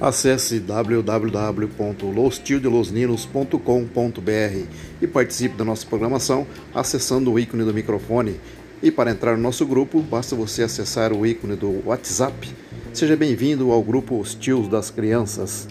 Acesse www.lostildelosninos.com.br e participe da nossa programação acessando o ícone do microfone. E para entrar no nosso grupo, basta você acessar o ícone do WhatsApp. Seja bem-vindo ao grupo Os Tios das Crianças.